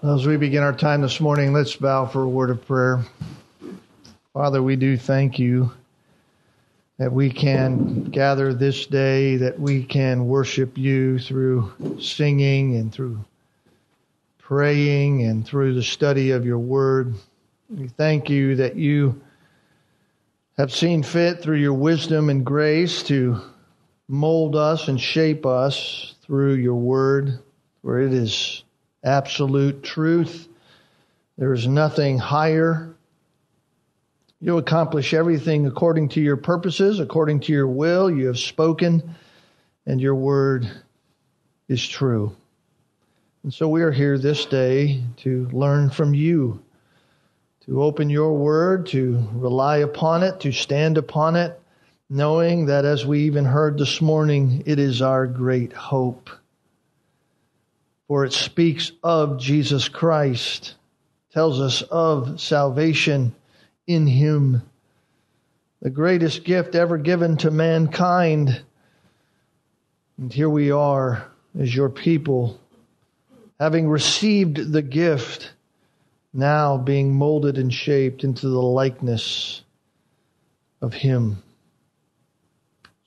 As we begin our time this morning, let's bow for a word of prayer. Father, we do thank you that we can gather this day, that we can worship you through singing and through praying and through the study of your word. We thank you that you have seen fit through your wisdom and grace to mold us and shape us through your word, where it is absolute truth. There is nothing higher. You accomplish everything according to your purposes, according to your will. You have spoken, and your word is true. And so we are here this day to learn from you, to open your word, to rely upon it, to stand upon it, knowing that as we even heard this morning, it is our great hope for it speaks of Jesus Christ, tells us of salvation in Him, the greatest gift ever given to mankind. And here we are as your people, having received the gift, now being molded and shaped into the likeness of Him.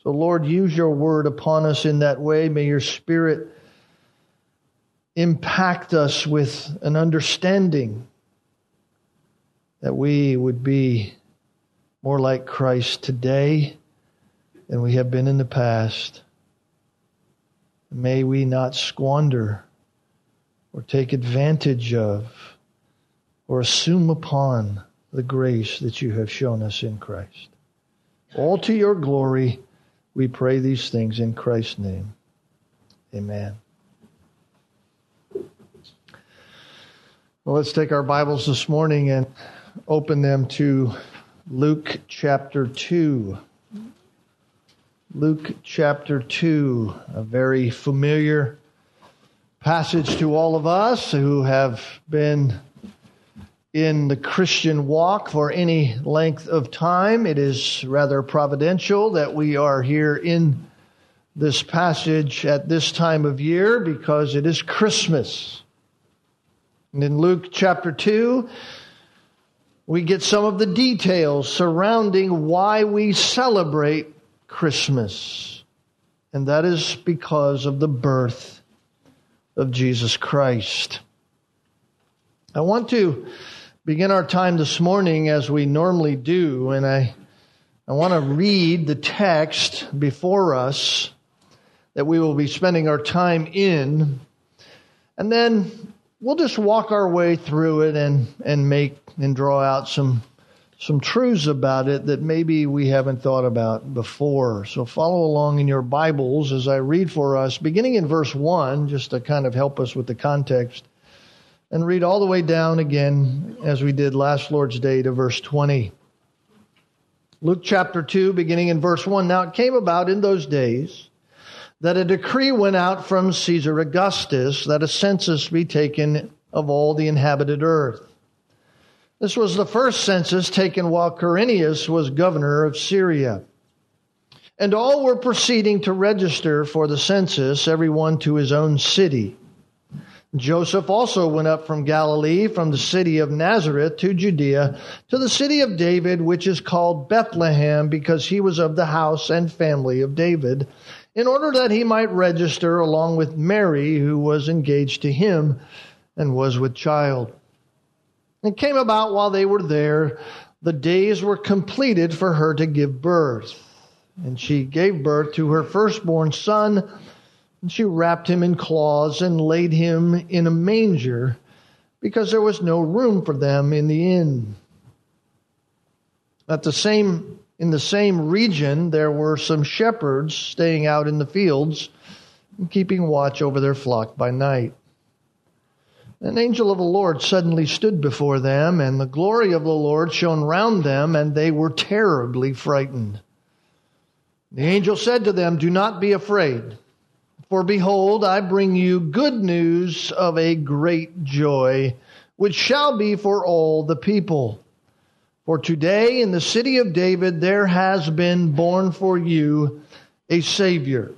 So, Lord, use your word upon us in that way. May your Spirit impact us with an understanding that we would be more like Christ today than we have been in the past. May we not squander or take advantage of or assume upon the grace that you have shown us in Christ. All to your glory, we pray these things in Christ's name. Amen. Well, let's take our Bibles this morning and open them to Luke chapter 2. Luke chapter 2, a very familiar passage to all of us who have been in the Christian walk for any length of time. It is rather providential that we are here in this passage at this time of year because it is Christmas. And in Luke chapter 2, we get some of the details surrounding why we celebrate Christmas. And that is because of the birth of Jesus Christ. I want to begin our time this morning as we normally do, and I, I want to read the text before us that we will be spending our time in. And then we'll just walk our way through it and, and make and draw out some some truths about it that maybe we haven't thought about before. So follow along in your Bibles as I read for us, beginning in verse 1, just to kind of help us with the context, and read all the way down again as we did last Lord's Day to verse 20. Luke chapter 2, beginning in verse 1. Now it came about in those days that a decree went out from Caesar Augustus that a census be taken of all the inhabited earth. This was the first census taken while Quirinius was governor of Syria. And all were proceeding to register for the census, everyone to his own city. Joseph also went up from Galilee, from the city of Nazareth to Judea, to the city of David, which is called Bethlehem, because he was of the house and family of David in order that he might register along with Mary, who was engaged to him and was with child. It came about while they were there, the days were completed for her to give birth. And she gave birth to her firstborn son, and she wrapped him in cloths and laid him in a manger, because there was no room for them in the inn. At the same in the same region, there were some shepherds staying out in the fields and keeping watch over their flock by night. An angel of the Lord suddenly stood before them, and the glory of the Lord shone round them, and they were terribly frightened. The angel said to them, Do not be afraid, for behold, I bring you good news of a great joy, which shall be for all the people. For today in the city of David there has been born for you a Savior,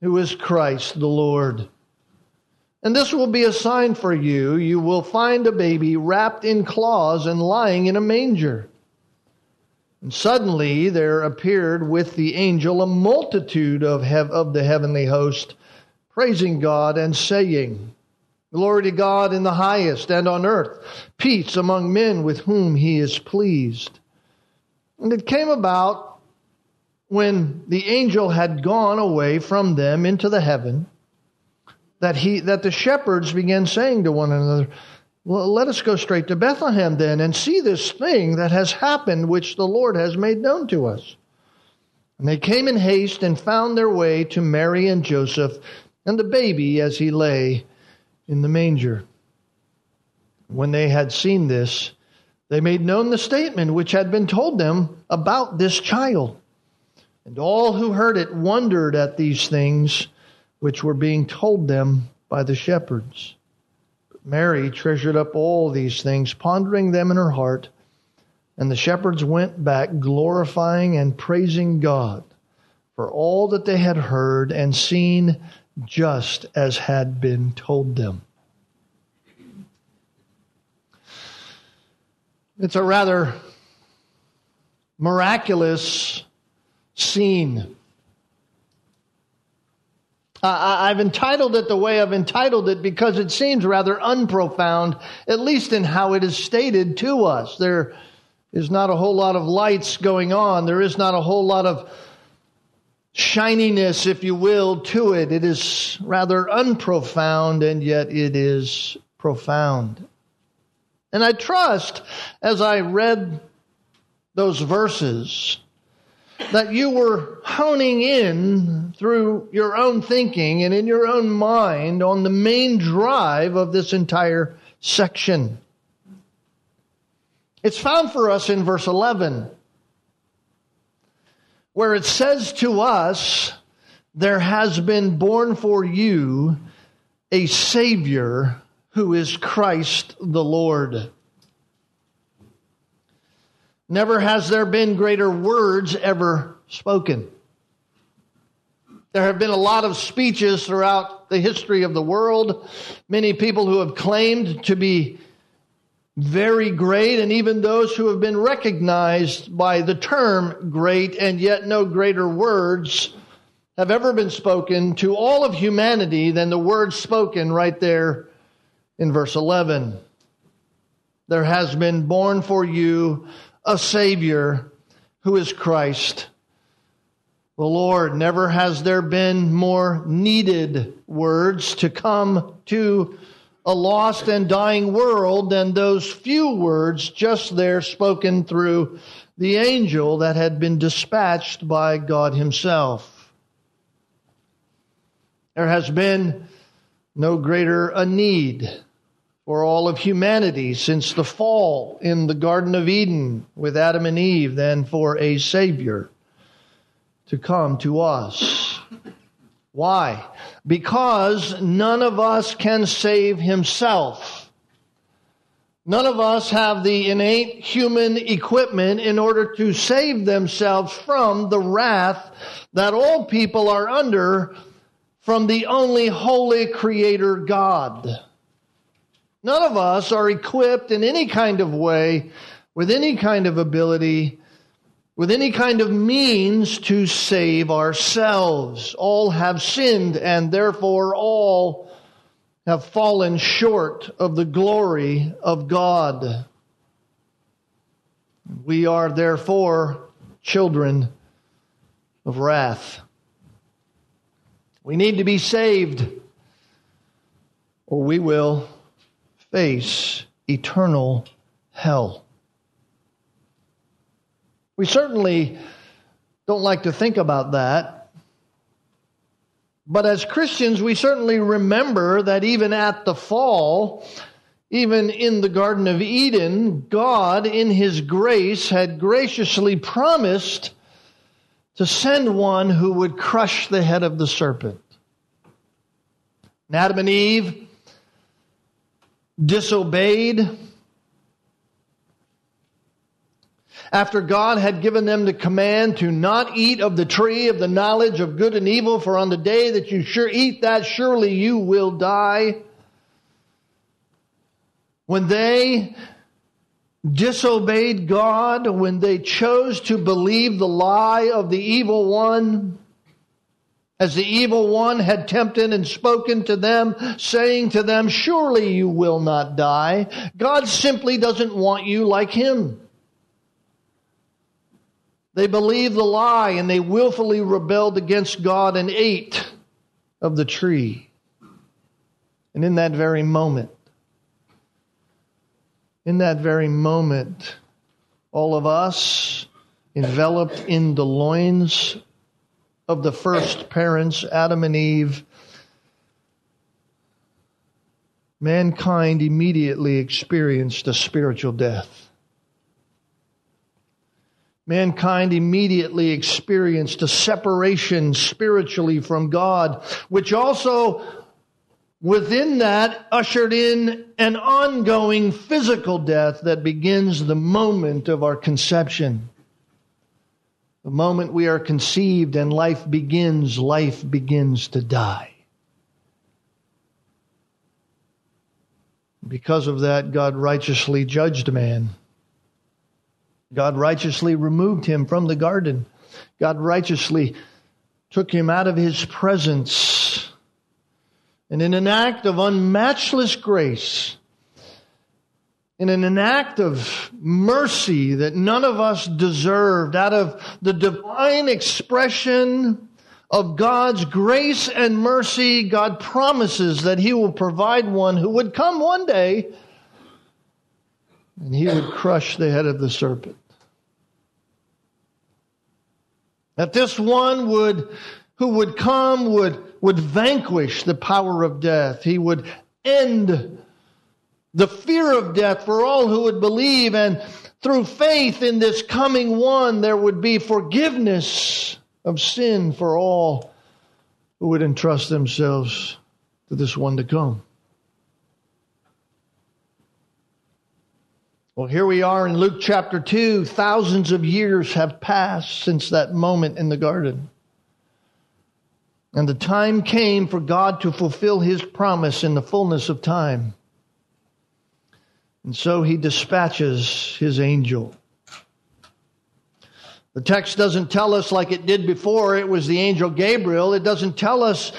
who is Christ the Lord. And this will be a sign for you. You will find a baby wrapped in cloths and lying in a manger. And suddenly there appeared with the angel a multitude of, of the heavenly host, praising God and saying, Glory to God in the highest, and on earth peace among men with whom he is pleased. And it came about when the angel had gone away from them into the heaven that he that the shepherds began saying to one another, well, let us go straight to Bethlehem then and see this thing that has happened which the Lord has made known to us. And they came in haste and found their way to Mary and Joseph and the baby as he lay in the manger. When they had seen this, they made known the statement which had been told them about this child. And all who heard it wondered at these things which were being told them by the shepherds. But Mary treasured up all these things, pondering them in her heart. And the shepherds went back, glorifying and praising God for all that they had heard and seen, just as had been told them. It's a rather miraculous scene. Uh, I've entitled it the way I've entitled it because it seems rather unprofound, at least in how it is stated to us. There is not a whole lot of lights going on. There is not a whole lot of shininess, if you will, to it. It is rather unprofound, and yet it is profound. And I trust as I read those verses that you were honing in through your own thinking and in your own mind on the main drive of this entire section. It's found for us in verse 11, where it says to us, There has been born for you a Savior who is Christ the Lord. Never has there been greater words ever spoken. There have been a lot of speeches throughout the history of the world. Many people who have claimed to be very great, and even those who have been recognized by the term great, and yet no greater words have ever been spoken to all of humanity than the words spoken right there in verse 11. There has been born for you a Savior who is Christ the Lord. Never has there been more needed words to come to a lost and dying world than those few words just there spoken through the angel that had been dispatched by God Himself. There has been no greater a need for all of humanity since the fall in the Garden of Eden with Adam and Eve than for a Savior to come to us. Why? Because none of us can save himself. None of us have the innate human equipment in order to save themselves from the wrath that all people are under from the only holy creator God. None of us are equipped in any kind of way, with any kind of ability, with any kind of means to save ourselves. All have sinned and therefore all have fallen short of the glory of God. We are therefore children of wrath. We need to be saved or we will face eternal hell. We certainly don't like to think about that. But as Christians, we certainly remember that even at the fall, even in the Garden of Eden, God, in His grace, had graciously promised to send one who would crush the head of the serpent. And Adam and Eve disobeyed, after God had given them the command to not eat of the tree of the knowledge of good and evil, for on the day that you sure eat that, surely you will die. when they disobeyed God, when they chose to believe the lie of the evil one, as the evil one had tempted and spoken to them, saying to them, Surely you will not die. God simply doesn't want you like him. They believed the lie and they willfully rebelled against God and ate of the tree. And in that very moment, in that very moment, all of us enveloped in the loins of the first parents, Adam and Eve, mankind immediately experienced a spiritual death. Mankind immediately experienced a separation spiritually from God, which also within that ushered in an ongoing physical death that begins the moment of our conception. The moment we are conceived and life begins, life begins to die. Because of that, God righteously judged man. God righteously removed him from the garden. God righteously took him out of his presence. And in an act of unmatchless grace, in an act of mercy that none of us deserved, out of the divine expression of God's grace and mercy, God promises that He will provide one who would come one day and He would crush the head of the serpent. That this one would, who would come would, would vanquish the power of death. He would end the fear of death for all who would believe, and through faith in this coming one, there would be forgiveness of sin for all who would entrust themselves to this one to come. Well, here we are in Luke chapter 2. Thousands of years have passed since that moment in the garden. And the time came for God to fulfill his promise in the fullness of time. And so he dispatches his angel. The text doesn't tell us like it did before, it was the angel Gabriel. It doesn't tell us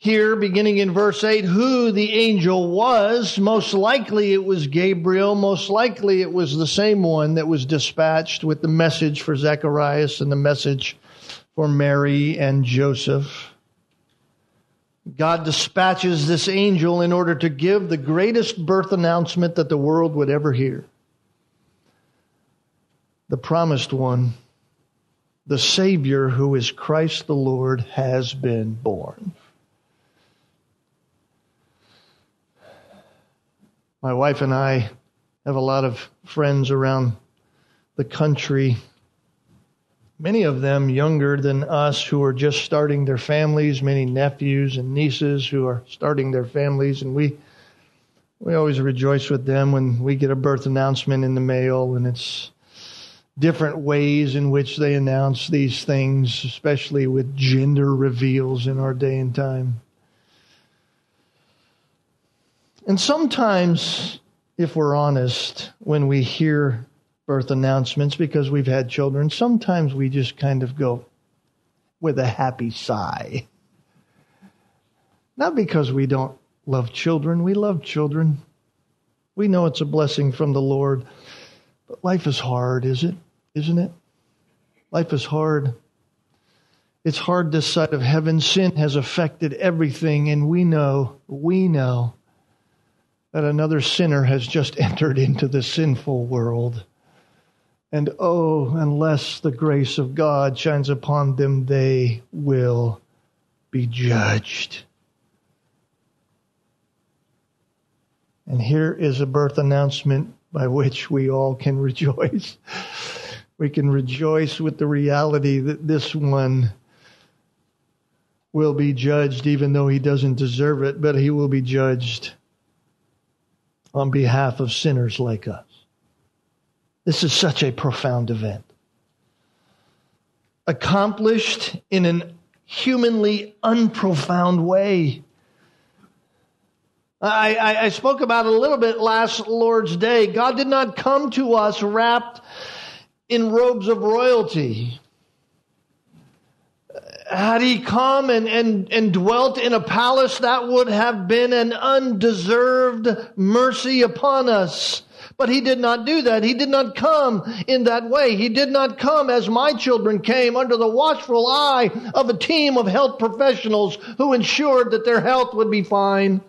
here, beginning in verse 8, who the angel was. Most likely it was Gabriel. Most likely it was the same one that was dispatched with the message for Zacharias and the message for Mary and Joseph. God dispatches this angel in order to give the greatest birth announcement that the world would ever hear. The promised one, the Savior who is Christ the Lord, has been born. My wife and I have a lot of friends around the country many of them younger than us who are just starting their families, many nephews and nieces who are starting their families, and we we always rejoice with them when we get a birth announcement in the mail and it's different ways in which they announce these things, especially with gender reveals in our day and time. And sometimes, if we're honest, when we hear birth announcements because we've had children, sometimes we just kind of go with a happy sigh. Not because we don't love children, we love children. We know it's a blessing from the Lord. But life is hard, is it? Isn't it? Life is hard. It's hard this side of heaven. Sin has affected everything, and we know, we know that another sinner has just entered into the sinful world. And oh, unless the grace of God shines upon them, they will be judged. And here is a birth announcement by which we all can rejoice. We can rejoice with the reality that this one will be judged, even though he doesn't deserve it, but he will be judged on behalf of sinners like us. This is such a profound event. Accomplished in an humanly unprofound way. I, I, I spoke about it a little bit last Lord's Day. God did not come to us wrapped in robes of royalty. Had he come and, and, and dwelt in a palace, that would have been an undeserved mercy upon us. But he did not do that. He did not come in that way. He did not come as my children came under the watchful eye of a team of health professionals who ensured that their health would be fine.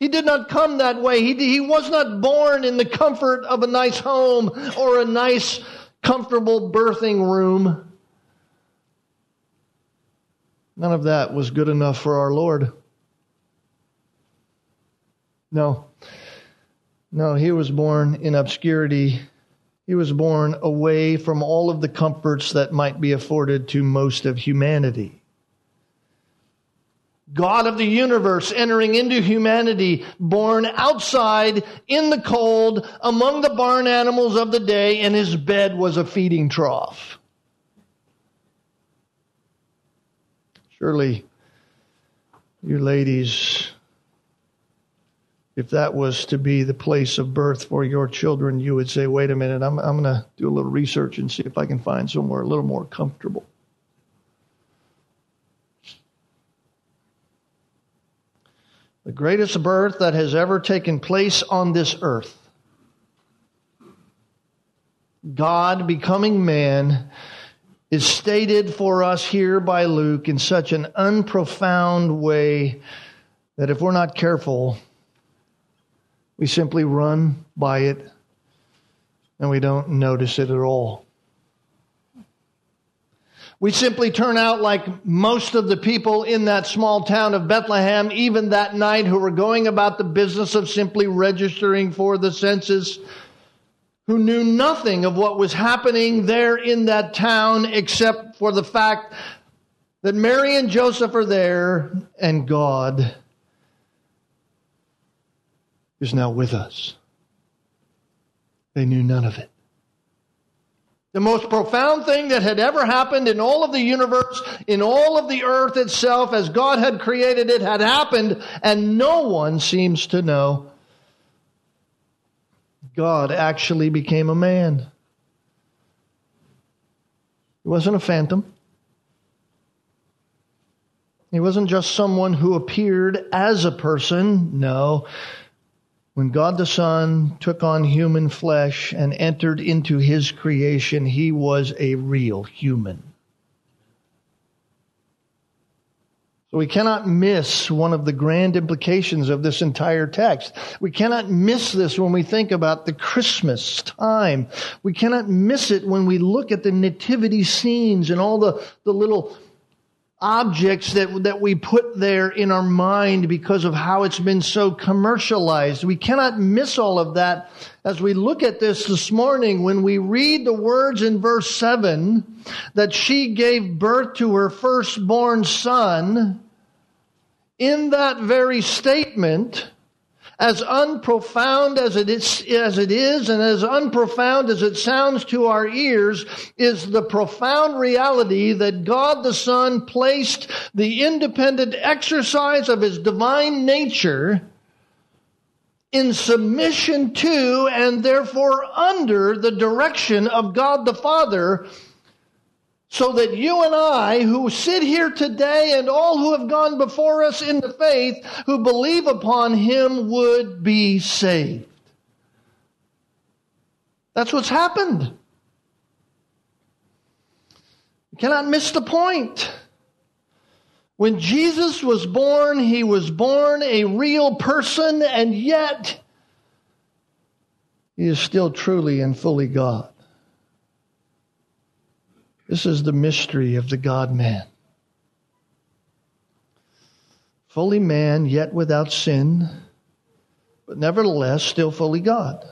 He did not come that way. He, he was not born in the comfort of a nice home or a nice, comfortable birthing room. None of that was good enough for our Lord. No. No, he was born in obscurity. He was born away from all of the comforts that might be afforded to most of humanity. God of the universe entering into humanity, born outside in the cold among the barn animals of the day, and his bed was a feeding trough. Surely, you ladies if that was to be the place of birth for your children, you would say, wait a minute, I'm, I'm going to do a little research and see if I can find somewhere a little more comfortable. The greatest birth that has ever taken place on this earth. God becoming man is stated for us here by Luke in such an unprofound way that if we're not careful, we simply run by it and we don't notice it at all. We simply turn out like most of the people in that small town of Bethlehem, even that night, who were going about the business of simply registering for the census, who knew nothing of what was happening there in that town except for the fact that Mary and Joseph are there and God is now with us. They knew none of it. The most profound thing that had ever happened in all of the universe, in all of the earth itself, as God had created it, had happened, and no one seems to know. God actually became a man. He wasn't a phantom. He wasn't just someone who appeared as a person. No, when God the Son took on human flesh and entered into his creation, he was a real human. So we cannot miss one of the grand implications of this entire text. We cannot miss this when we think about the Christmas time. We cannot miss it when we look at the nativity scenes and all the, the little objects that, that we put there in our mind because of how it's been so commercialized. We cannot miss all of that as we look at this this morning when we read the words in verse 7 that she gave birth to her firstborn son. In that very statement, as unprofound as it is, as it is and as unprofound as it sounds to our ears is the profound reality that God the Son placed the independent exercise of his divine nature in submission to and therefore under the direction of God the Father so that you and I, who sit here today and all who have gone before us in the faith, who believe upon him, would be saved. That's what's happened. You cannot miss the point. When Jesus was born, he was born a real person, and yet he is still truly and fully God. This is the mystery of the God man. Fully man, yet without sin, but nevertheless still fully God.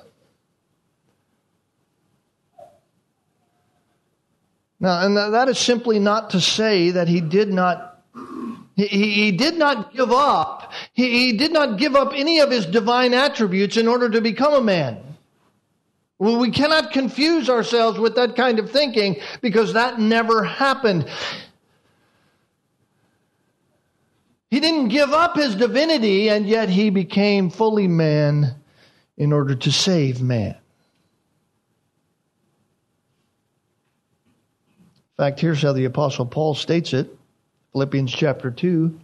Now, and that is simply not to say that he did not, he, did not give up, he did not give up any of his divine attributes in order to become a man. Well, we cannot confuse ourselves with that kind of thinking because that never happened. He didn't give up his divinity, and yet he became fully man in order to save man. In fact, here's how the Apostle Paul states it Philippians chapter 2.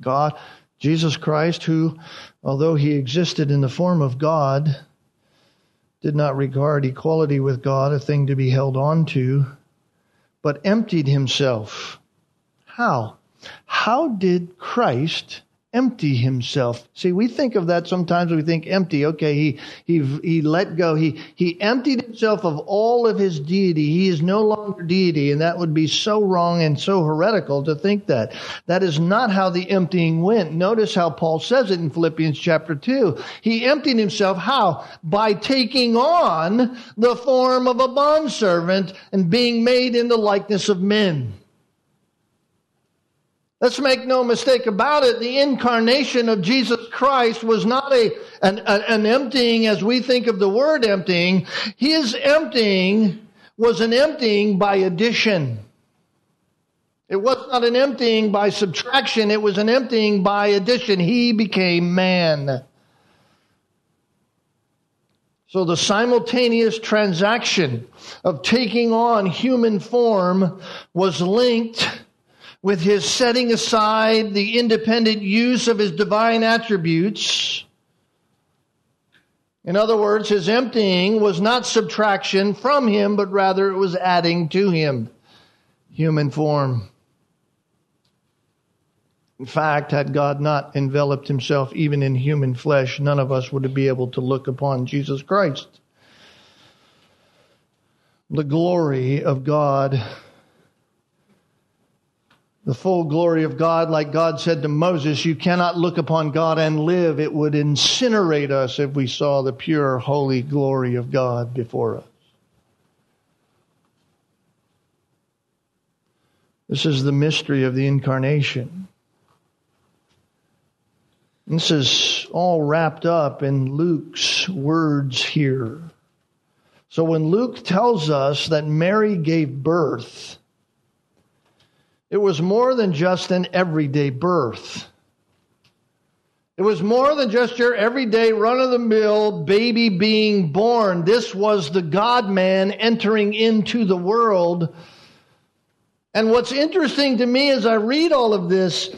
God, Jesus Christ, who, although he existed in the form of God, did not regard equality with God a thing to be held on to, but emptied himself. How? How did Christ empty himself. See, we think of that sometimes we think empty. Okay, he, he, he let go. He, he emptied himself of all of his deity. He is no longer deity. And that would be so wrong and so heretical to think that. That is not how the emptying went. Notice how Paul says it in Philippians chapter 2. He emptied himself how? By taking on the form of a bondservant and being made in the likeness of men. Let's make no mistake about it. The incarnation of Jesus Christ was not a, an, an emptying as we think of the word emptying. His emptying was an emptying by addition. It was not an emptying by subtraction. It was an emptying by addition. He became man. So the simultaneous transaction of taking on human form was linked with his setting aside the independent use of his divine attributes. In other words, his emptying was not subtraction from him, but rather it was adding to him human form. In fact, had God not enveloped himself even in human flesh, none of us would be able to look upon Jesus Christ. The glory of God the full glory of God, like God said to Moses, you cannot look upon God and live. It would incinerate us if we saw the pure, holy glory of God before us. This is the mystery of the incarnation. This is all wrapped up in Luke's words here. So when Luke tells us that Mary gave birth, it was more than just an everyday birth. It was more than just your everyday run of the mill baby being born. This was the God man entering into the world. And what's interesting to me as I read all of this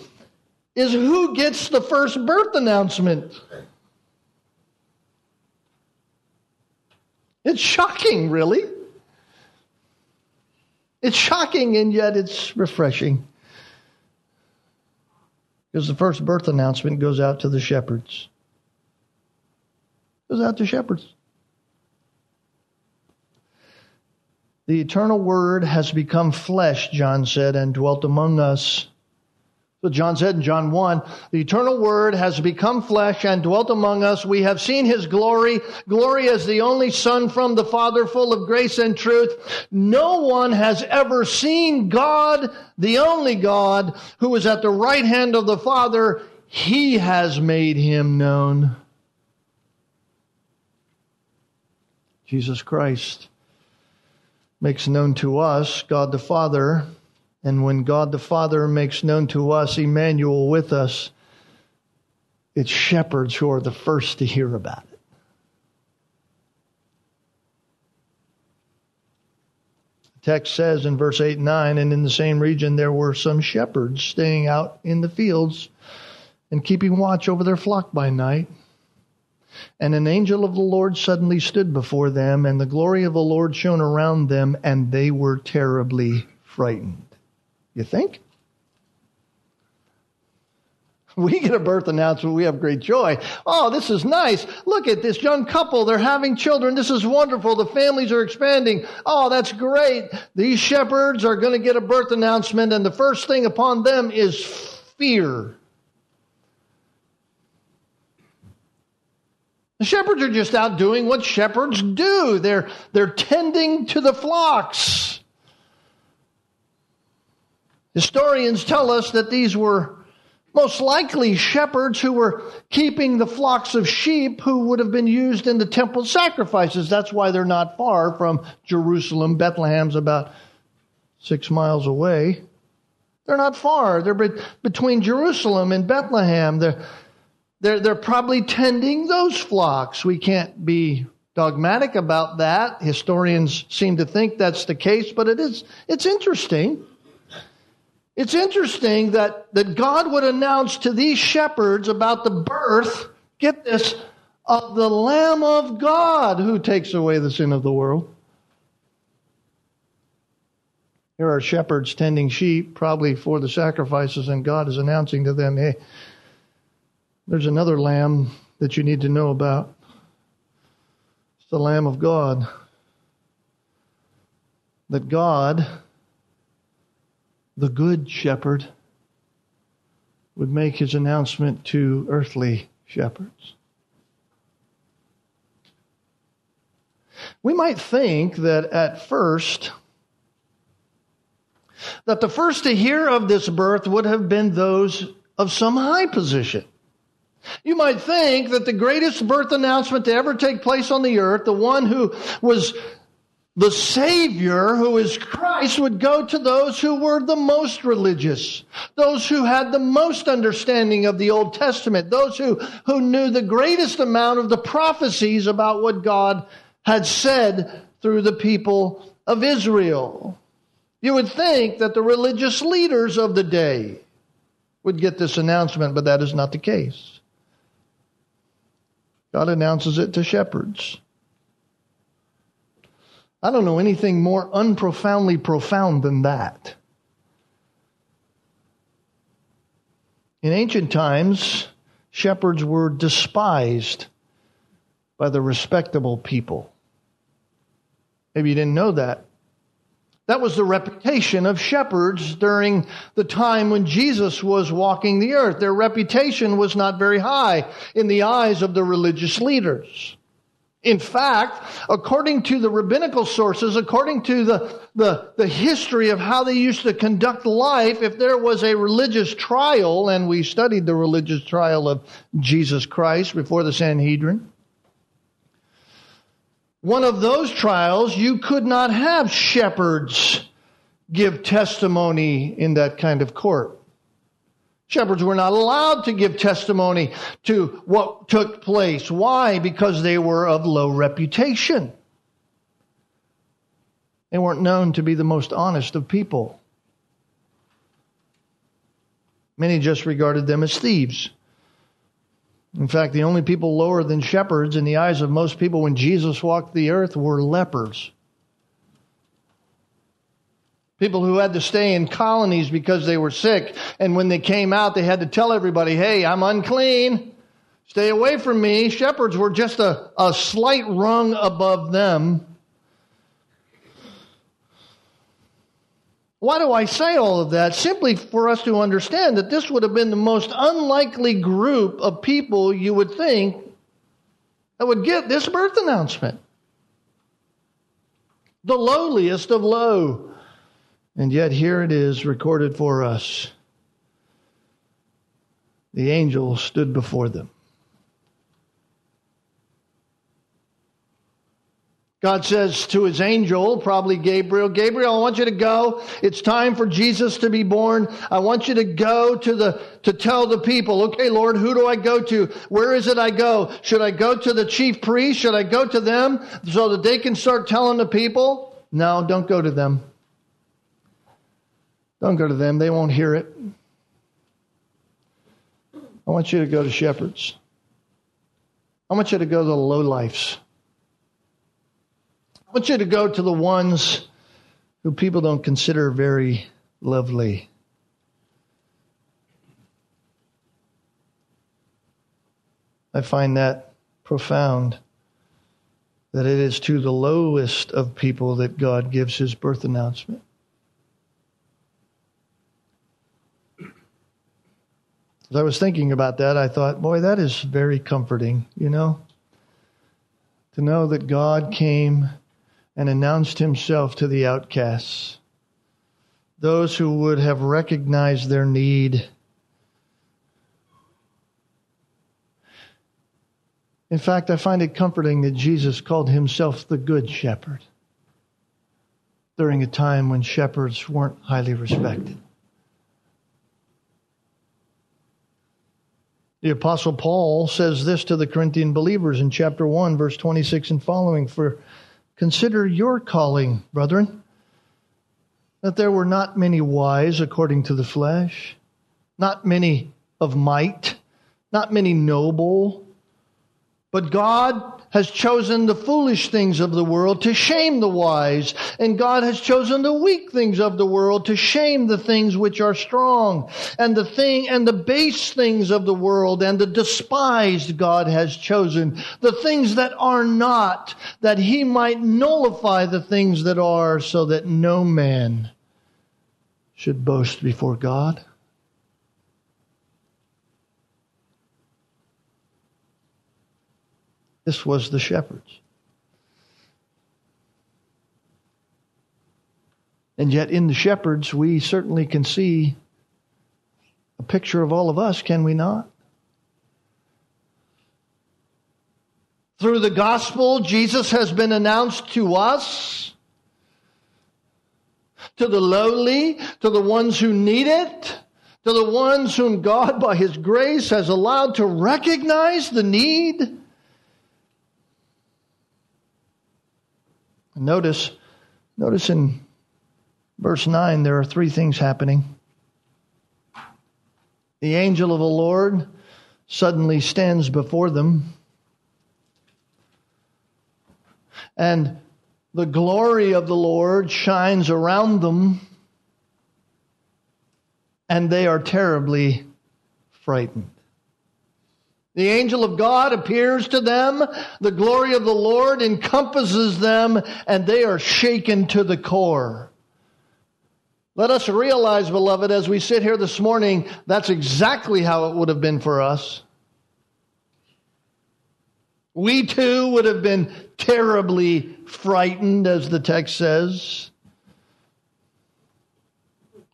is who gets the first birth announcement. It's shocking, really. It's shocking and yet it's refreshing. Because the first birth announcement goes out to the shepherds. Goes out to shepherds. The eternal word has become flesh, John said, and dwelt among us. John said in John 1, the eternal word has become flesh and dwelt among us. We have seen his glory, glory as the only son from the Father, full of grace and truth. No one has ever seen God, the only God, who is at the right hand of the Father. He has made him known. Jesus Christ makes known to us God the Father and when God the Father makes known to us Emmanuel with us, it's shepherds who are the first to hear about it. The text says in verse 8 and 9, and in the same region there were some shepherds staying out in the fields and keeping watch over their flock by night. And an angel of the Lord suddenly stood before them, and the glory of the Lord shone around them, and they were terribly frightened. You think? We get a birth announcement, we have great joy. Oh, this is nice. Look at this young couple. They're having children. This is wonderful. The families are expanding. Oh, that's great. These shepherds are going to get a birth announcement, and the first thing upon them is fear. The shepherds are just out doing what shepherds do. They're, they're tending to the flocks. Historians tell us that these were most likely shepherds who were keeping the flocks of sheep who would have been used in the temple sacrifices. That's why they're not far from Jerusalem. Bethlehem's about six miles away. They're not far. They're be- between Jerusalem and Bethlehem. They're, they're, they're probably tending those flocks. We can't be dogmatic about that. Historians seem to think that's the case, but it is, it's interesting. It's interesting that, that God would announce to these shepherds about the birth, get this, of the Lamb of God who takes away the sin of the world. Here are shepherds tending sheep, probably for the sacrifices, and God is announcing to them, hey, there's another lamb that you need to know about. It's the Lamb of God. That God, the Good Shepherd, would make his announcement to earthly shepherds. We might think that at first, that the first to hear of this birth would have been those of some high position. You might think that the greatest birth announcement to ever take place on the earth, the one who was the Savior, who is Christ, would go to those who were the most religious, those who had the most understanding of the Old Testament, those who, who knew the greatest amount of the prophecies about what God had said through the people of Israel. You would think that the religious leaders of the day would get this announcement, but that is not the case. God announces it to shepherds. I don't know anything more unprofoundly profound than that. In ancient times, shepherds were despised by the respectable people. Maybe you didn't know that. That was the reputation of shepherds during the time when Jesus was walking the earth. Their reputation was not very high in the eyes of the religious leaders. In fact, according to the rabbinical sources, according to the, the, the, history of how they used to conduct life, if there was a religious trial, and we studied the religious trial of Jesus Christ before the Sanhedrin, one of those trials, you could not have shepherds give testimony in that kind of court. Shepherds were not allowed to give testimony to what took place. Why? Because they were of low reputation. They weren't known to be the most honest of people. Many just regarded them as thieves. In fact, the only people lower than shepherds in the eyes of most people when Jesus walked the earth were lepers. People who had to stay in colonies because they were sick. And when they came out, they had to tell everybody, hey, I'm unclean. Stay away from me. Shepherds were just a, a slight rung above them. Why do I say all of that? Simply for us to understand that this would have been the most unlikely group of people you would think that would get this birth announcement. The lowliest of low. And yet here it is recorded for us. The angel stood before them. God says to his angel, probably Gabriel, Gabriel, I want you to go. It's time for Jesus to be born. I want you to go to the, to tell the people, okay, Lord, who do I go to? Where is it I go? Should I go to the chief priest? Should I go to them so that they can start telling the people? No, don't go to them. Don't go to them. They won't hear it. I want you to go to shepherds. I want you to go to the lowlifes I want you to go to the ones who people don't consider very lovely. I find that profound that it is to the lowest of people that God gives his birth announcement. As I was thinking about that, I thought, boy, that is very comforting, you know? To know that God came and announced himself to the outcasts, those who would have recognized their need. In fact, I find it comforting that Jesus called himself the Good Shepherd during a time when shepherds weren't highly respected. The Apostle Paul says this to the Corinthian believers in chapter 1, verse 26 and following For consider your calling, brethren, that there were not many wise according to the flesh, not many of might, not many noble, but God has chosen the foolish things of the world to shame the wise, and God has chosen the weak things of the world to shame the things which are strong, and the thing and the base things of the world and the despised God has chosen, the things that are not, that he might nullify the things that are, so that no man should boast before God. This was the shepherds. And yet, in the shepherds, we certainly can see a picture of all of us, can we not? Through the gospel, Jesus has been announced to us, to the lowly, to the ones who need it, to the ones whom God, by His grace, has allowed to recognize the need. Notice, notice in verse 9, there are three things happening. The angel of the Lord suddenly stands before them, and the glory of the Lord shines around them, and they are terribly frightened. The angel of God appears to them. The glory of the Lord encompasses them and they are shaken to the core. Let us realize, beloved, as we sit here this morning, that's exactly how it would have been for us. We too would have been terribly frightened, as the text says.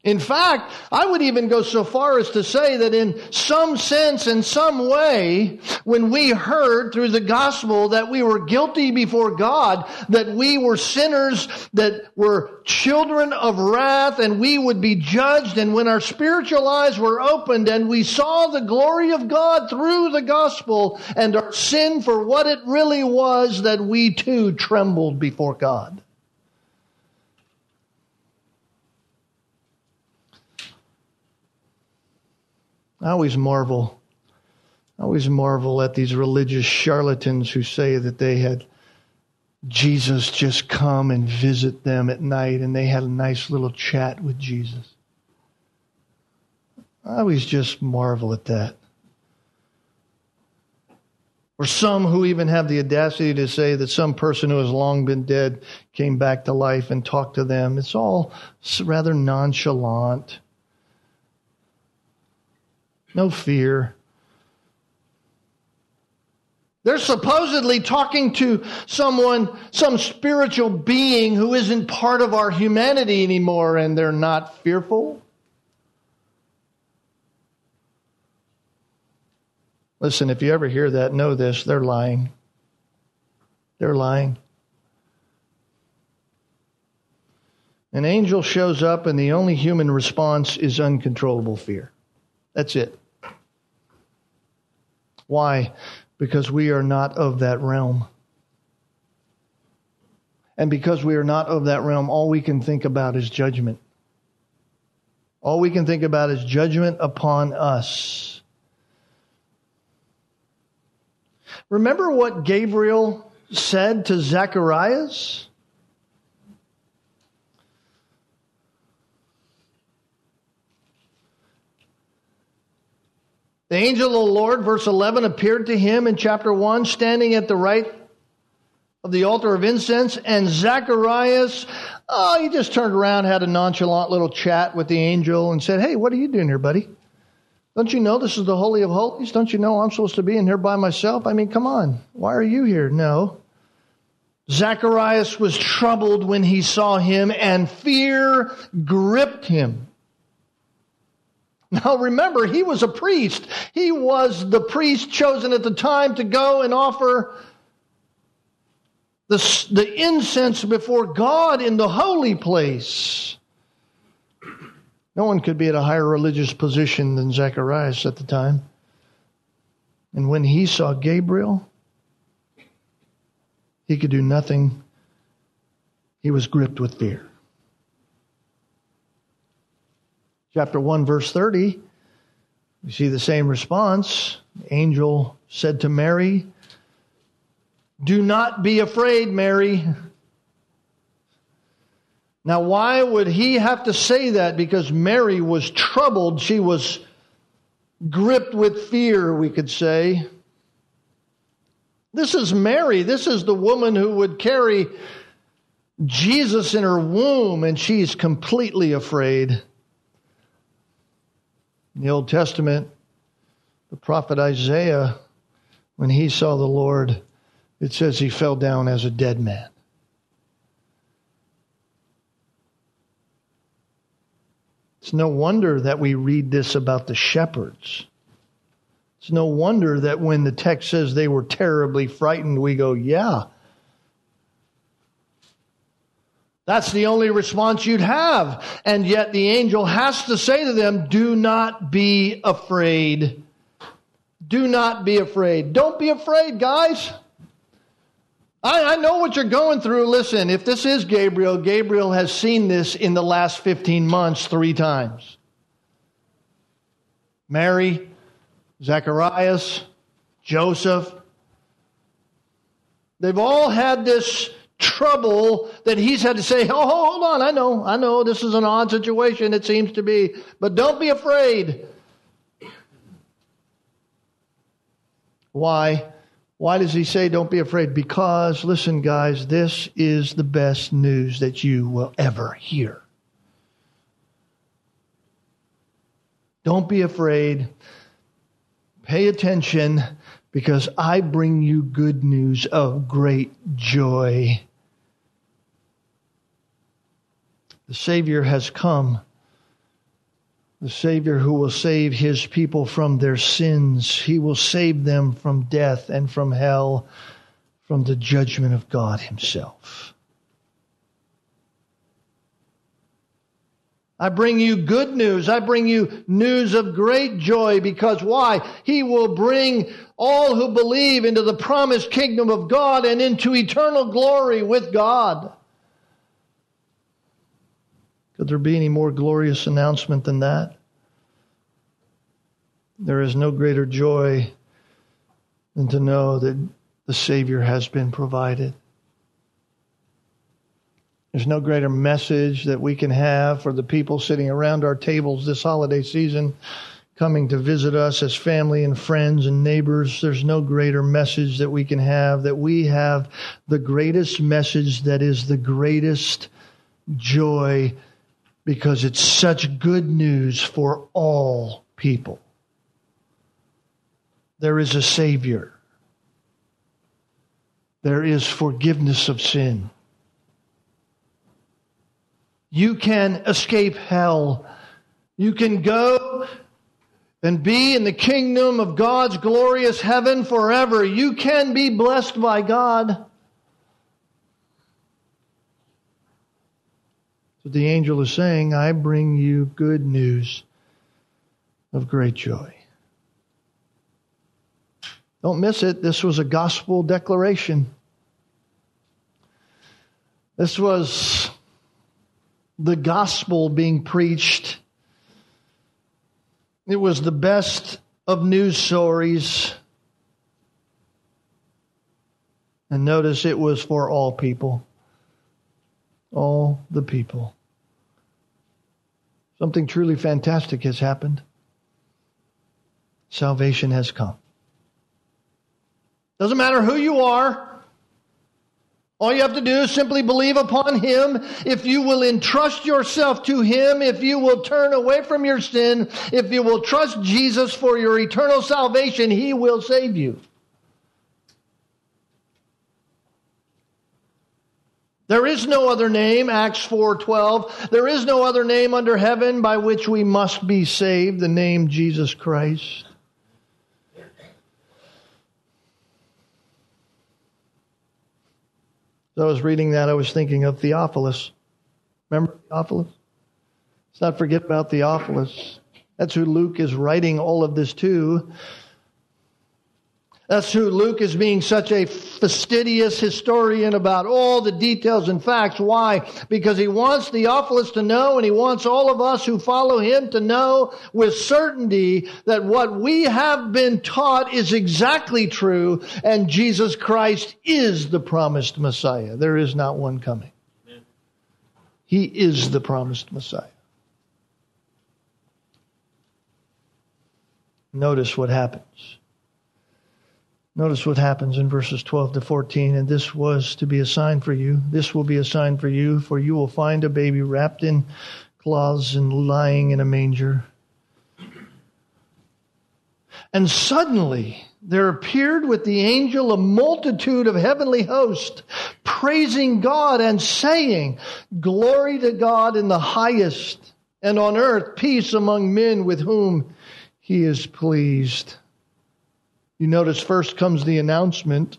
In fact, I would even go so far as to say that in some sense, in some way, when we heard through the gospel that we were guilty before God, that we were sinners, that were children of wrath, and we would be judged, and when our spiritual eyes were opened and we saw the glory of God through the gospel and our sin for what it really was, that we too trembled before God. I always marvel. I always marvel at these religious charlatans who say that they had Jesus just come and visit them at night and they had a nice little chat with Jesus. I always just marvel at that. Or some who even have the audacity to say that some person who has long been dead came back to life and talked to them. It's all rather nonchalant no fear. They're supposedly talking to someone, some spiritual being who isn't part of our humanity anymore, and they're not fearful. Listen, if you ever hear that, know this they're lying. They're lying. An angel shows up, and the only human response is uncontrollable fear. That's it. Why? Because we are not of that realm. And because we are not of that realm, all we can think about is judgment. All we can think about is judgment upon us. Remember what Gabriel said to Zacharias? The angel of the Lord, verse 11, appeared to him in chapter 1, standing at the right of the altar of incense, and Zacharias, oh, he just turned around, had a nonchalant little chat with the angel, and said, Hey, what are you doing here, buddy? Don't you know this is the Holy of Holies? Don't you know I'm supposed to be in here by myself? I mean, come on. Why are you here? No. Zacharias was troubled when he saw him, and fear gripped him. Now remember, he was a priest. He was the priest chosen at the time to go and offer the, the incense before God in the holy place. No one could be at a higher religious position than Zacharias at the time. And when he saw Gabriel, he could do nothing. He was gripped with fear. Chapter 1, verse 30, we see the same response. Angel said to Mary, Do not be afraid, Mary. Now, why would he have to say that? Because Mary was troubled. She was gripped with fear, we could say. This is Mary. This is the woman who would carry Jesus in her womb, and she's completely afraid. In the Old Testament, the prophet Isaiah, when he saw the Lord, it says he fell down as a dead man. It's no wonder that we read this about the shepherds. It's no wonder that when the text says they were terribly frightened, we go, yeah. That's the only response you'd have. And yet the angel has to say to them, do not be afraid. Do not be afraid. Don't be afraid, guys. I, I, know what you're going through. Listen, if this is Gabriel, Gabriel has seen this in the last 15 months three times. Mary, Zacharias, Joseph. They've all had this trouble that he's had to say, Oh, hold on, I know, I know, this is an odd situation, it seems to be, but don't be afraid. Why? Why does he say don't be afraid? Because, listen, guys, this is the best news that you will ever hear. Don't be afraid. Pay attention because I bring you good news of great joy. The Savior has come the Savior who will save his people from their sins. He will save them from death and from hell, from the judgment of God Himself. I bring you good news. I bring you news of great joy because why? He will bring all who believe into the promised kingdom of God and into eternal glory with God. Could there be any more glorious announcement than that? There is no greater joy than to know that the Savior has been provided. There's no greater message that we can have for the people sitting around our tables this holiday season, coming to visit us as family and friends and neighbors. There's no greater message that we can have, that we have the greatest message that is the greatest joy because it's such good news for all people. There is a Savior. There is forgiveness of sin. You can escape hell. You can go and be in the kingdom of God's glorious heaven forever. You can be blessed by God. So the angel is saying, I bring you good news of great joy. Don't miss it. This was a gospel declaration. This was the gospel being preached. It was the best of news stories. And notice it was for all people all the people. Something truly fantastic has happened. Salvation has come. Doesn't matter who you are. All you have to do is simply believe upon Him. If you will entrust yourself to Him, if you will turn away from your sin, if you will trust Jesus for your eternal salvation, He will save you. There is no other name, Acts 4:12. There is no other name under heaven by which we must be saved, the name Jesus Christ. As I was reading that, I was thinking of Theophilus. Remember Theophilus? Let's not forget about Theophilus. That's who Luke is writing all of this to. That's who Luke is being such a fastidious historian about all the details and facts. Why? Because he wants Theophilus to know and he wants all of us who follow him to know with certainty that what we have been taught is exactly true and Jesus Christ is the promised Messiah. There is not one coming. He is the promised Messiah. Notice what happens. Notice what happens in verses 12 to 14. And this was to be a sign for you. This will be a sign for you, for you will find a baby wrapped in cloths and lying in a manger. And suddenly there appeared with the angel a multitude of heavenly hosts, praising God and saying, Glory to God in the highest, and on earth peace among men with whom he is pleased. You notice first comes the announcement,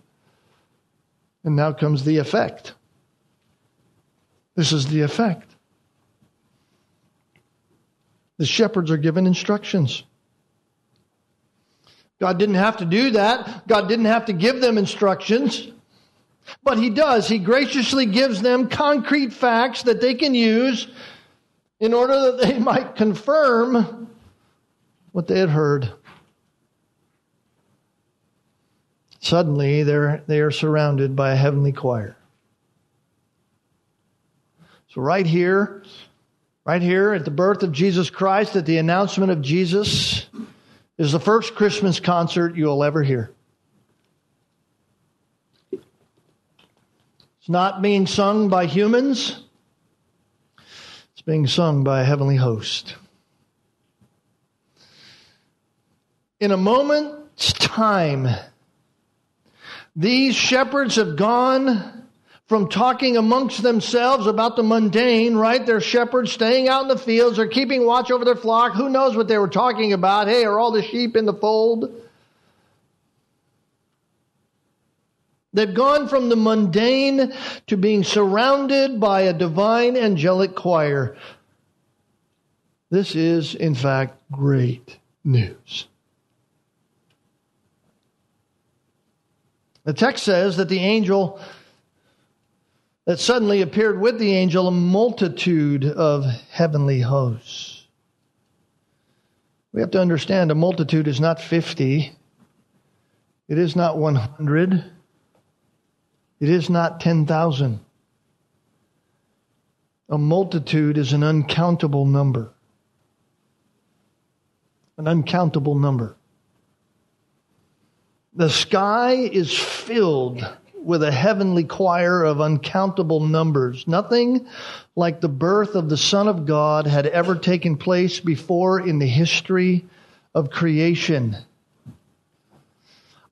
and now comes the effect. This is the effect. The shepherds are given instructions. God didn't have to do that. God didn't have to give them instructions. But He does. He graciously gives them concrete facts that they can use in order that they might confirm what they had heard. Suddenly, they're, they are surrounded by a heavenly choir. So, right here, right here at the birth of Jesus Christ, at the announcement of Jesus, is the first Christmas concert you'll ever hear. It's not being sung by humans, it's being sung by a heavenly host. In a moment's time, these shepherds have gone from talking amongst themselves about the mundane, right? They're shepherds staying out in the fields, they're keeping watch over their flock. Who knows what they were talking about? Hey, are all the sheep in the fold? They've gone from the mundane to being surrounded by a divine angelic choir. This is, in fact, great news. The text says that the angel that suddenly appeared with the angel a multitude of heavenly hosts. We have to understand a multitude is not 50. It is not 100. It is not 10,000. A multitude is an uncountable number. An uncountable number. The sky is filled with a heavenly choir of uncountable numbers. Nothing like the birth of the Son of God had ever taken place before in the history of creation.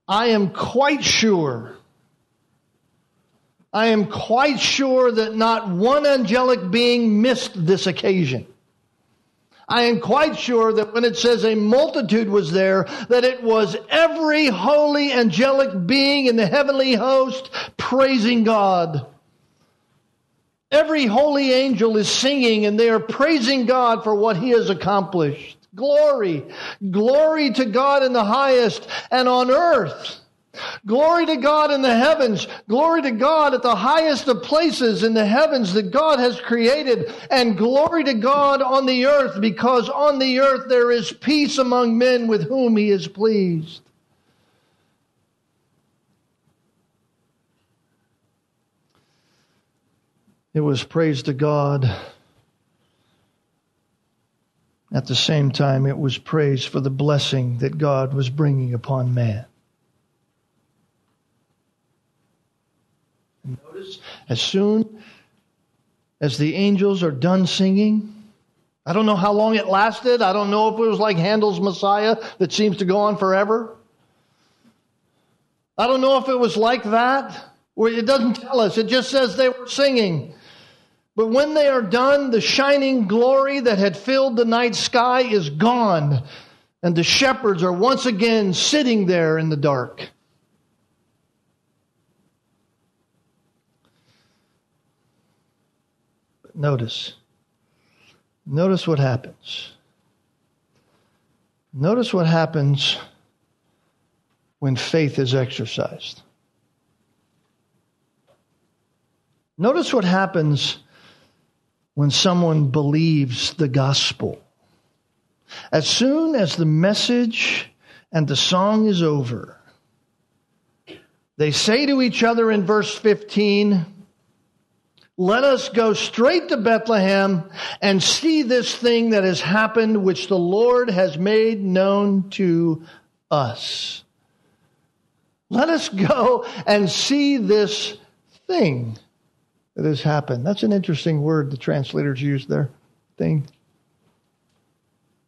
I am quite sure, I am quite sure that not one angelic being missed this occasion. I am quite sure that when it says a multitude was there, that it was every holy angelic being in the heavenly host praising God. Every holy angel is singing and they are praising God for what he has accomplished. Glory, glory to God in the highest and on earth Glory to God in the heavens. Glory to God at the highest of places in the heavens that God has created. And glory to God on the earth because on the earth there is peace among men with whom he is pleased. It was praise to God. At the same time, it was praise for the blessing that God was bringing upon man. Notice, as soon as the angels are done singing, I don't know how long it lasted. I don't know if it was like Handel's Messiah that seems to go on forever. I don't know if it was like that, where it doesn't tell us. It just says they were singing. But when they are done, the shining glory that had filled the night sky is gone, and the shepherds are once again sitting there in the dark. Notice. Notice what happens. Notice what happens when faith is exercised. Notice what happens when someone believes the gospel. As soon as the message and the song is over, they say to each other in verse 15, let us go straight to Bethlehem and see this thing that has happened, which the Lord has made known to us. Let us go and see this thing that has happened. That's an interesting word the translators use there. Thing.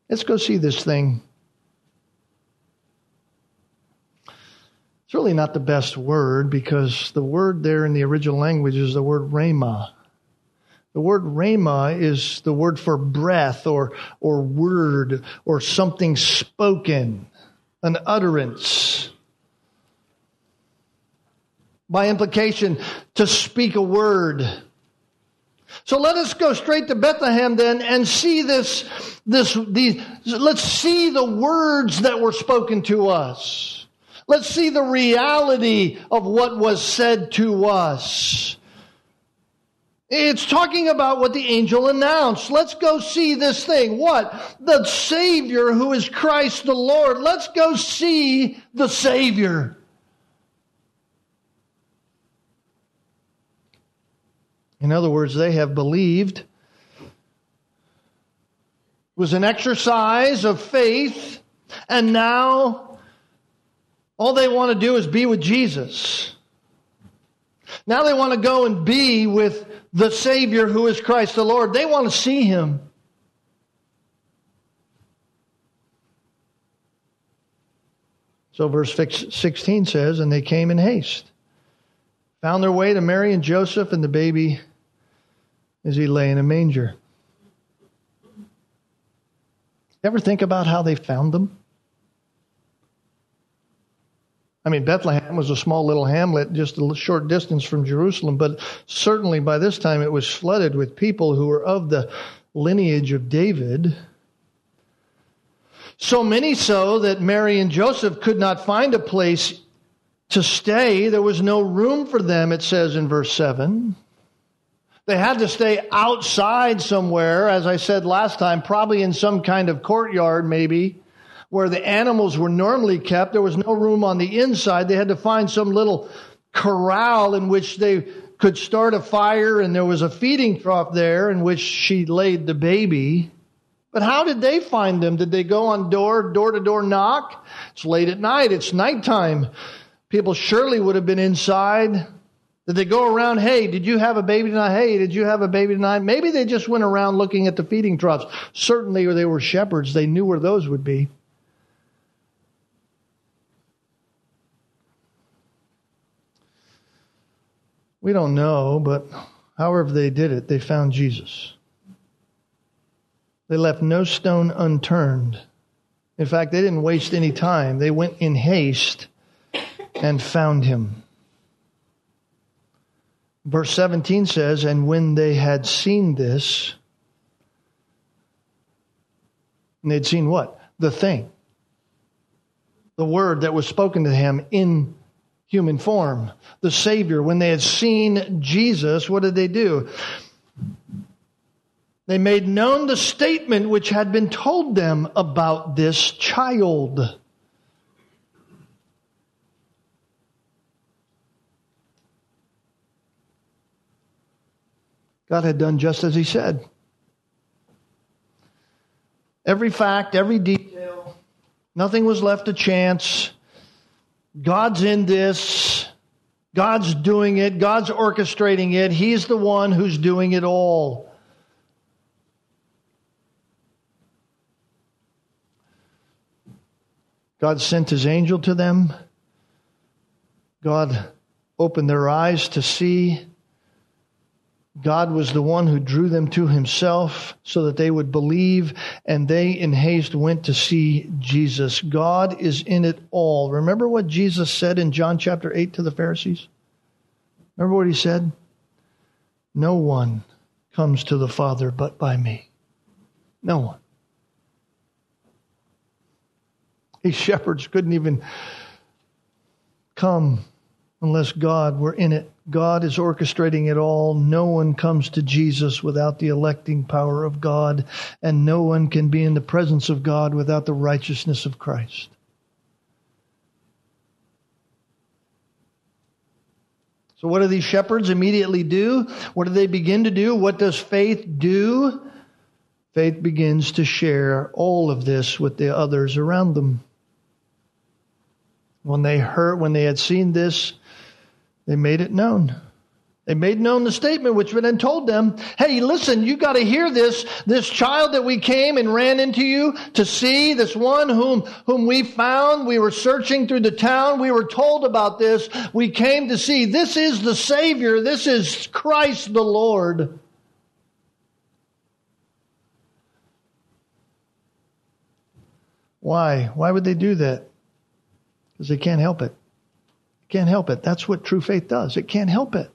Let's go see this thing. It's really not the best word because the word there in the original language is the word rhema. The word rhema is the word for breath or, or word or something spoken, an utterance. By implication, to speak a word. So let us go straight to Bethlehem then and see this, this, these, let's see the words that were spoken to us. Let's see the reality of what was said to us. It's talking about what the angel announced. Let's go see this thing. What? The Savior who is Christ the Lord. Let's go see the Savior. In other words, they have believed. It was an exercise of faith, and now all they want to do is be with Jesus. Now they want to go and be with the Savior who is Christ the Lord. They want to see Him. So, verse 16 says, And they came in haste, found their way to Mary and Joseph and the baby as he lay in a manger. Ever think about how they found them? I mean, Bethlehem was a small little hamlet just a short distance from Jerusalem, but certainly by this time it was flooded with people who were of the lineage of David. So many so that Mary and Joseph could not find a place to stay. There was no room for them, it says in verse 7. They had to stay outside somewhere, as I said last time, probably in some kind of courtyard, maybe where the animals were normally kept. There was no room on the inside. They had to find some little corral in which they could start a fire, and there was a feeding trough there in which she laid the baby. But how did they find them? Did they go on door, door to door knock? It's late at night. It's nighttime. People surely would have been inside. Did they go around, hey, did you have a baby tonight? Hey, did you have a baby tonight? Maybe they just went around looking at the feeding troughs. Certainly they were shepherds. They knew where those would be. We don't know, but however they did it, they found Jesus. They left no stone unturned. In fact, they didn't waste any time. They went in haste and found him. Verse 17 says, And when they had seen this, and they'd seen what? The thing. The word that was spoken to him in human form, the Savior. When they had seen Jesus, what did they do? They made known the statement which had been told them about this child. God had done just as He said. Every fact, every detail, nothing was left to chance. God's in this. God's doing it. God's orchestrating it. He's the one who's doing it all. God sent his angel to them. God opened their eyes to see. God was the one who drew them to himself so that they would believe, and they in haste went to see Jesus. God is in it all. Remember what Jesus said in John chapter 8 to the Pharisees? Remember what he said? No one comes to the Father but by me. No one. These shepherds couldn't even come unless God were in it. God is orchestrating it all. No one comes to Jesus without the electing power of God, and no one can be in the presence of God without the righteousness of Christ. So, what do these shepherds immediately do? What do they begin to do? What does faith do? Faith begins to share all of this with the others around them. When they heard, when they had seen this, they made it known. They made known the statement which then told them, hey, listen, you got to hear this. This child that we came and ran into you to see, this one whom, whom we found, we were searching through the town, we were told about this, we came to see. This is the Savior, this is Christ the Lord. Why? Why would they do that? Because they can't help it. Can't help it. That's what true faith does. It can't help it.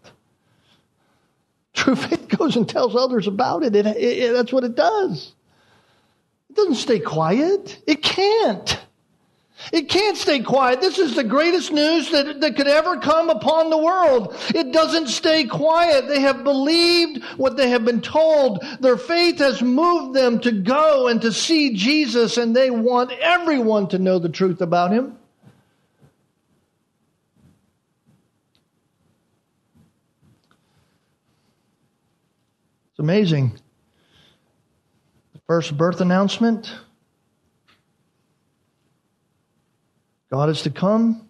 True faith goes and tells others about it. It, it, it. That's what it does. It doesn't stay quiet. It can't. It can't stay quiet. This is the greatest news that, that could ever come upon the world. It doesn't stay quiet. They have believed what they have been told. Their faith has moved them to go and to see Jesus, and they want everyone to know the truth about him. It's amazing. The first birth announcement God is to come.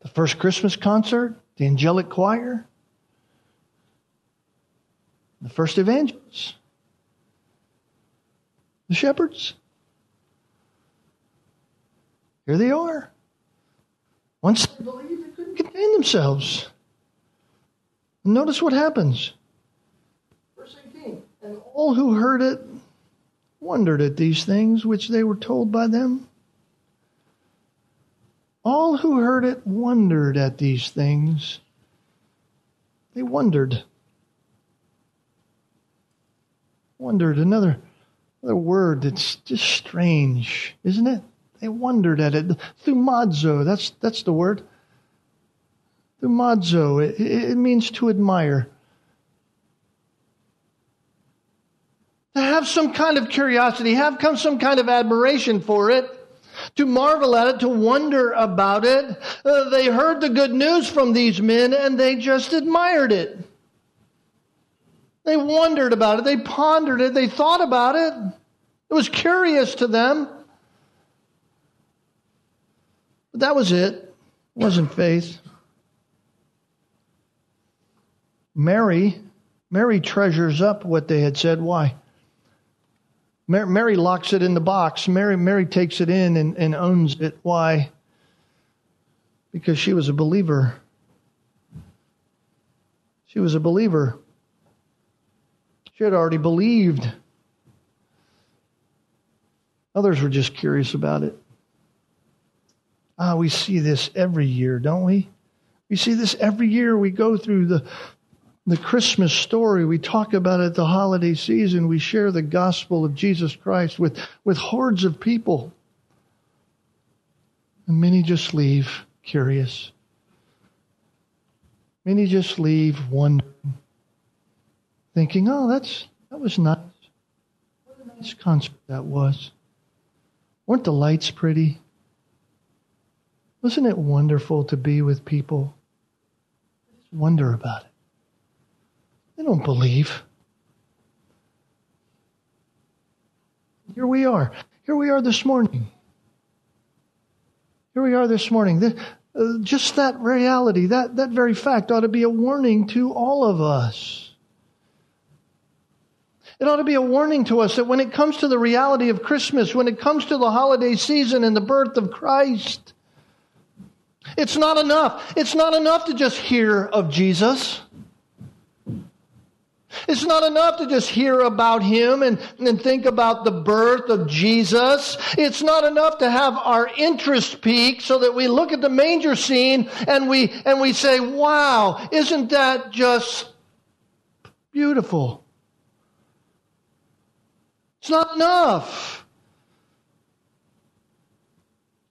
The first Christmas concert, the angelic choir, the first evangelists, the shepherds. Here they are. Once they believed, they couldn't contain themselves. Notice what happens. And all who heard it wondered at these things which they were told by them. All who heard it wondered at these things. They wondered. Wondered, another, another word that's just strange, isn't it? They wondered at it. thaumazo, that's, that's the word. thaumazo, it, it means to admire. To have some kind of curiosity, have come some kind of admiration for it, to marvel at it, to wonder about it. Uh, they heard the good news from these men and they just admired it. They wondered about it, they pondered it, they thought about it. It was curious to them. But that was it. It wasn't faith. Mary, Mary treasures up what they had said. Why? Mary locks it in the box. Mary, Mary takes it in and, and owns it. Why? Because she was a believer. She was a believer. She had already believed. Others were just curious about it. Ah, we see this every year, don't we? We see this every year. We go through the the Christmas story, we talk about it the holiday season. We share the gospel of Jesus Christ with, with hordes of people. And many just leave curious. Many just leave wondering, thinking, oh, that's, that was nice. What a nice concert that was. Weren't the lights pretty? Wasn't it wonderful to be with people? Just wonder about it. They don't believe. Here we are. Here we are this morning. Here we are this morning. Uh, just that reality, that, that very fact ought to be a warning to all of us. It ought to be a warning to us that when it comes to the reality of Christmas, when it comes to the holiday season and the birth of Christ, it's not enough. It's not enough to just hear of Jesus. It's not enough to just hear about him and, and think about the birth of Jesus. It's not enough to have our interest peak so that we look at the manger scene and we, and we say, wow, isn't that just beautiful? It's not enough.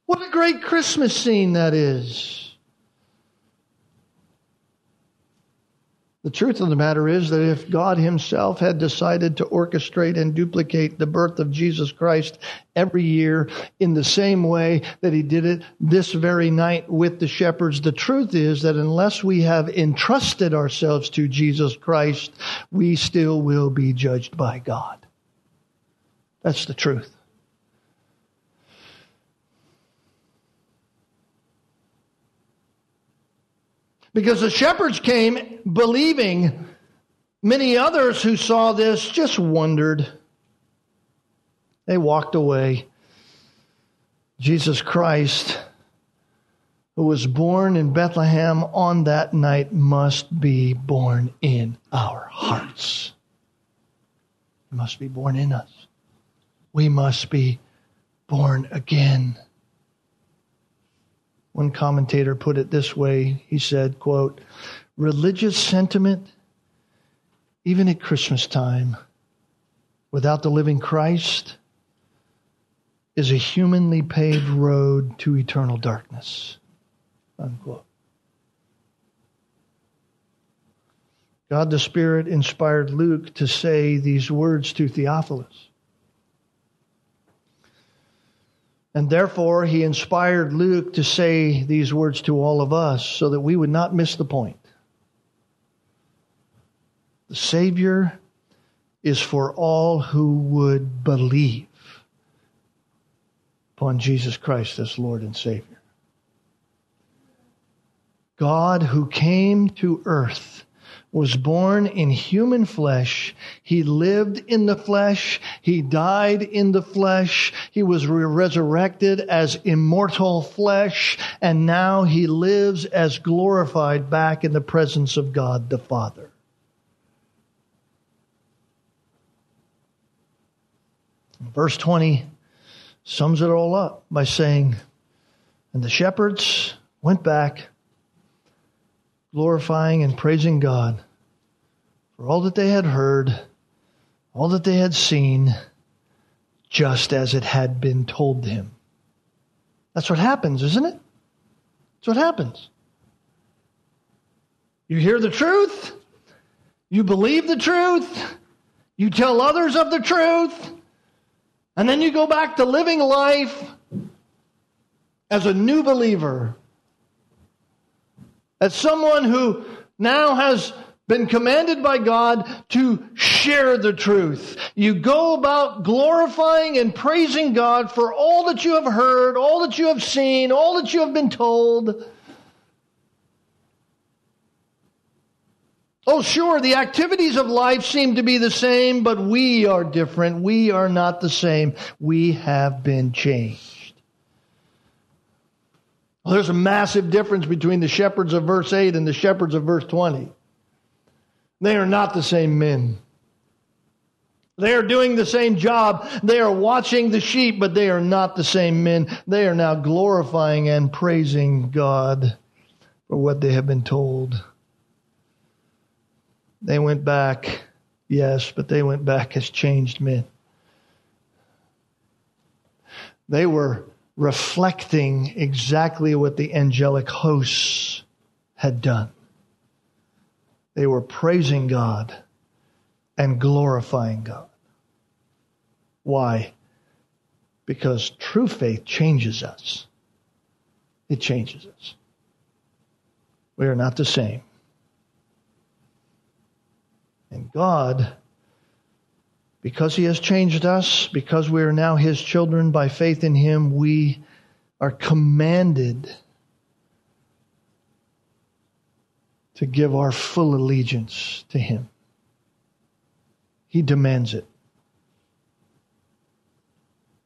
What a great Christmas scene that is. The truth of the matter is that if God Himself had decided to orchestrate and duplicate the birth of Jesus Christ every year in the same way that He did it this very night with the shepherds, the truth is that unless we have entrusted ourselves to Jesus Christ, we still will be judged by God. That's the truth. Because the shepherds came believing. Many others who saw this just wondered. They walked away. Jesus Christ, who was born in Bethlehem on that night, must be born in our hearts. He must be born in us. We must be born again. One commentator put it this way. He said, quote, religious sentiment, even at Christmas time, without the living Christ, is a humanly paved road to eternal darkness. Unquote. God the Spirit inspired Luke to say these words to Theophilus. And therefore, he inspired Luke to say these words to all of us so that we would not miss the point. The Savior is for all who would believe upon Jesus Christ as Lord and Savior. God who came to earth was born in human flesh. He lived in the flesh. He died in the flesh. He was resurrected as immortal flesh. And now he lives as glorified back in the presence of God the Father. Verse 20 sums it all up by saying, And the shepherds went back glorifying and praising God for all that they had heard, all that they had seen, just as it had been told them. That's what happens, isn't it? That's what happens. You hear the truth, you believe the truth, you tell others of the truth, and then you go back to living life as a new believer as someone who now has been commanded by God to share the truth. You go about glorifying and praising God for all that you have heard, all that you have seen, all that you have been told. Oh, sure, the activities of life seem to be the same, but we are different. We are not the same. We have been changed. Well, there's a massive difference between the shepherds of verse 8 and the shepherds of verse 20. They are not the same men. They are doing the same job. They are watching the sheep, but they are not the same men. They are now glorifying and praising God for what they have been told. They went back, yes, but they went back as changed men. They were reflecting exactly what the angelic hosts had done. They were praising God and glorifying God. Why? Because true faith changes us. It changes us. We are not the same. And God because he has changed us, because we are now his children by faith in him, we are commanded to give our full allegiance to him. He demands it.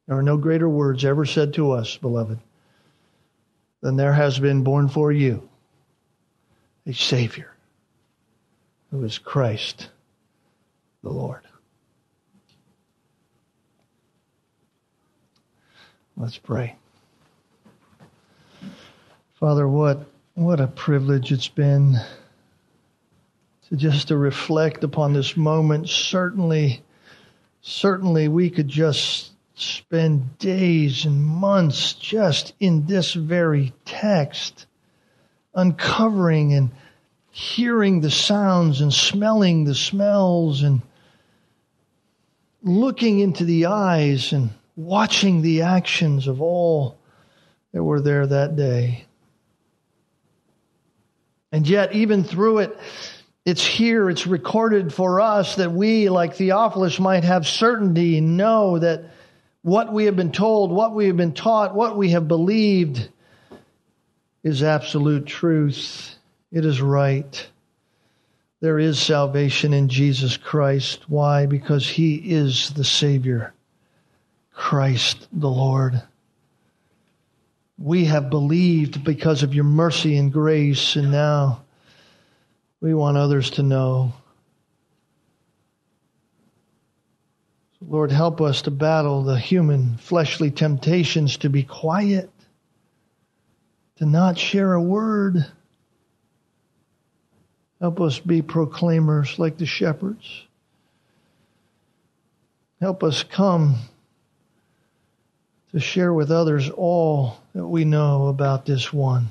There are no greater words ever said to us, beloved, than there has been born for you a Savior who is Christ the Lord. Let's pray. Father, what what a privilege it's been to just to reflect upon this moment. Certainly, certainly we could just spend days and months just in this very text, uncovering and hearing the sounds and smelling the smells and looking into the eyes and watching the actions of all that were there that day. And yet, even through it, it's here, it's recorded for us that we, like Theophilus, might have certainty, know that what we have been told, what we have been taught, what we have believed is absolute truth. It is right. There is salvation in Jesus Christ. Why? Because He is the Savior, Christ the Lord. We have believed because of your mercy and grace, and now we want others to know. Lord, help us to battle the human fleshly temptations to be quiet, to not share a word. Help us be proclaimers like the shepherds. Help us come to share with others all that we know about this one.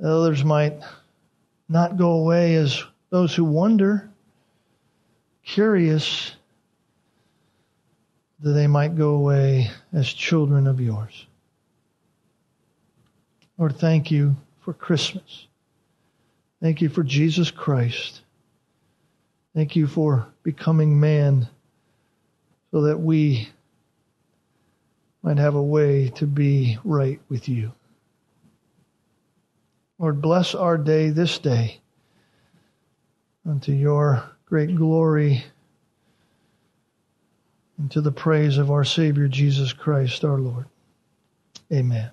That others might not go away as those who wonder, curious, that they might go away as children of yours. Lord, thank you for Christmas. Thank you for Jesus Christ. Thank you for becoming man so that we might have a way to be right with you. Lord, bless our day this day unto your great glory and to the praise of our Savior Jesus Christ our Lord. Amen.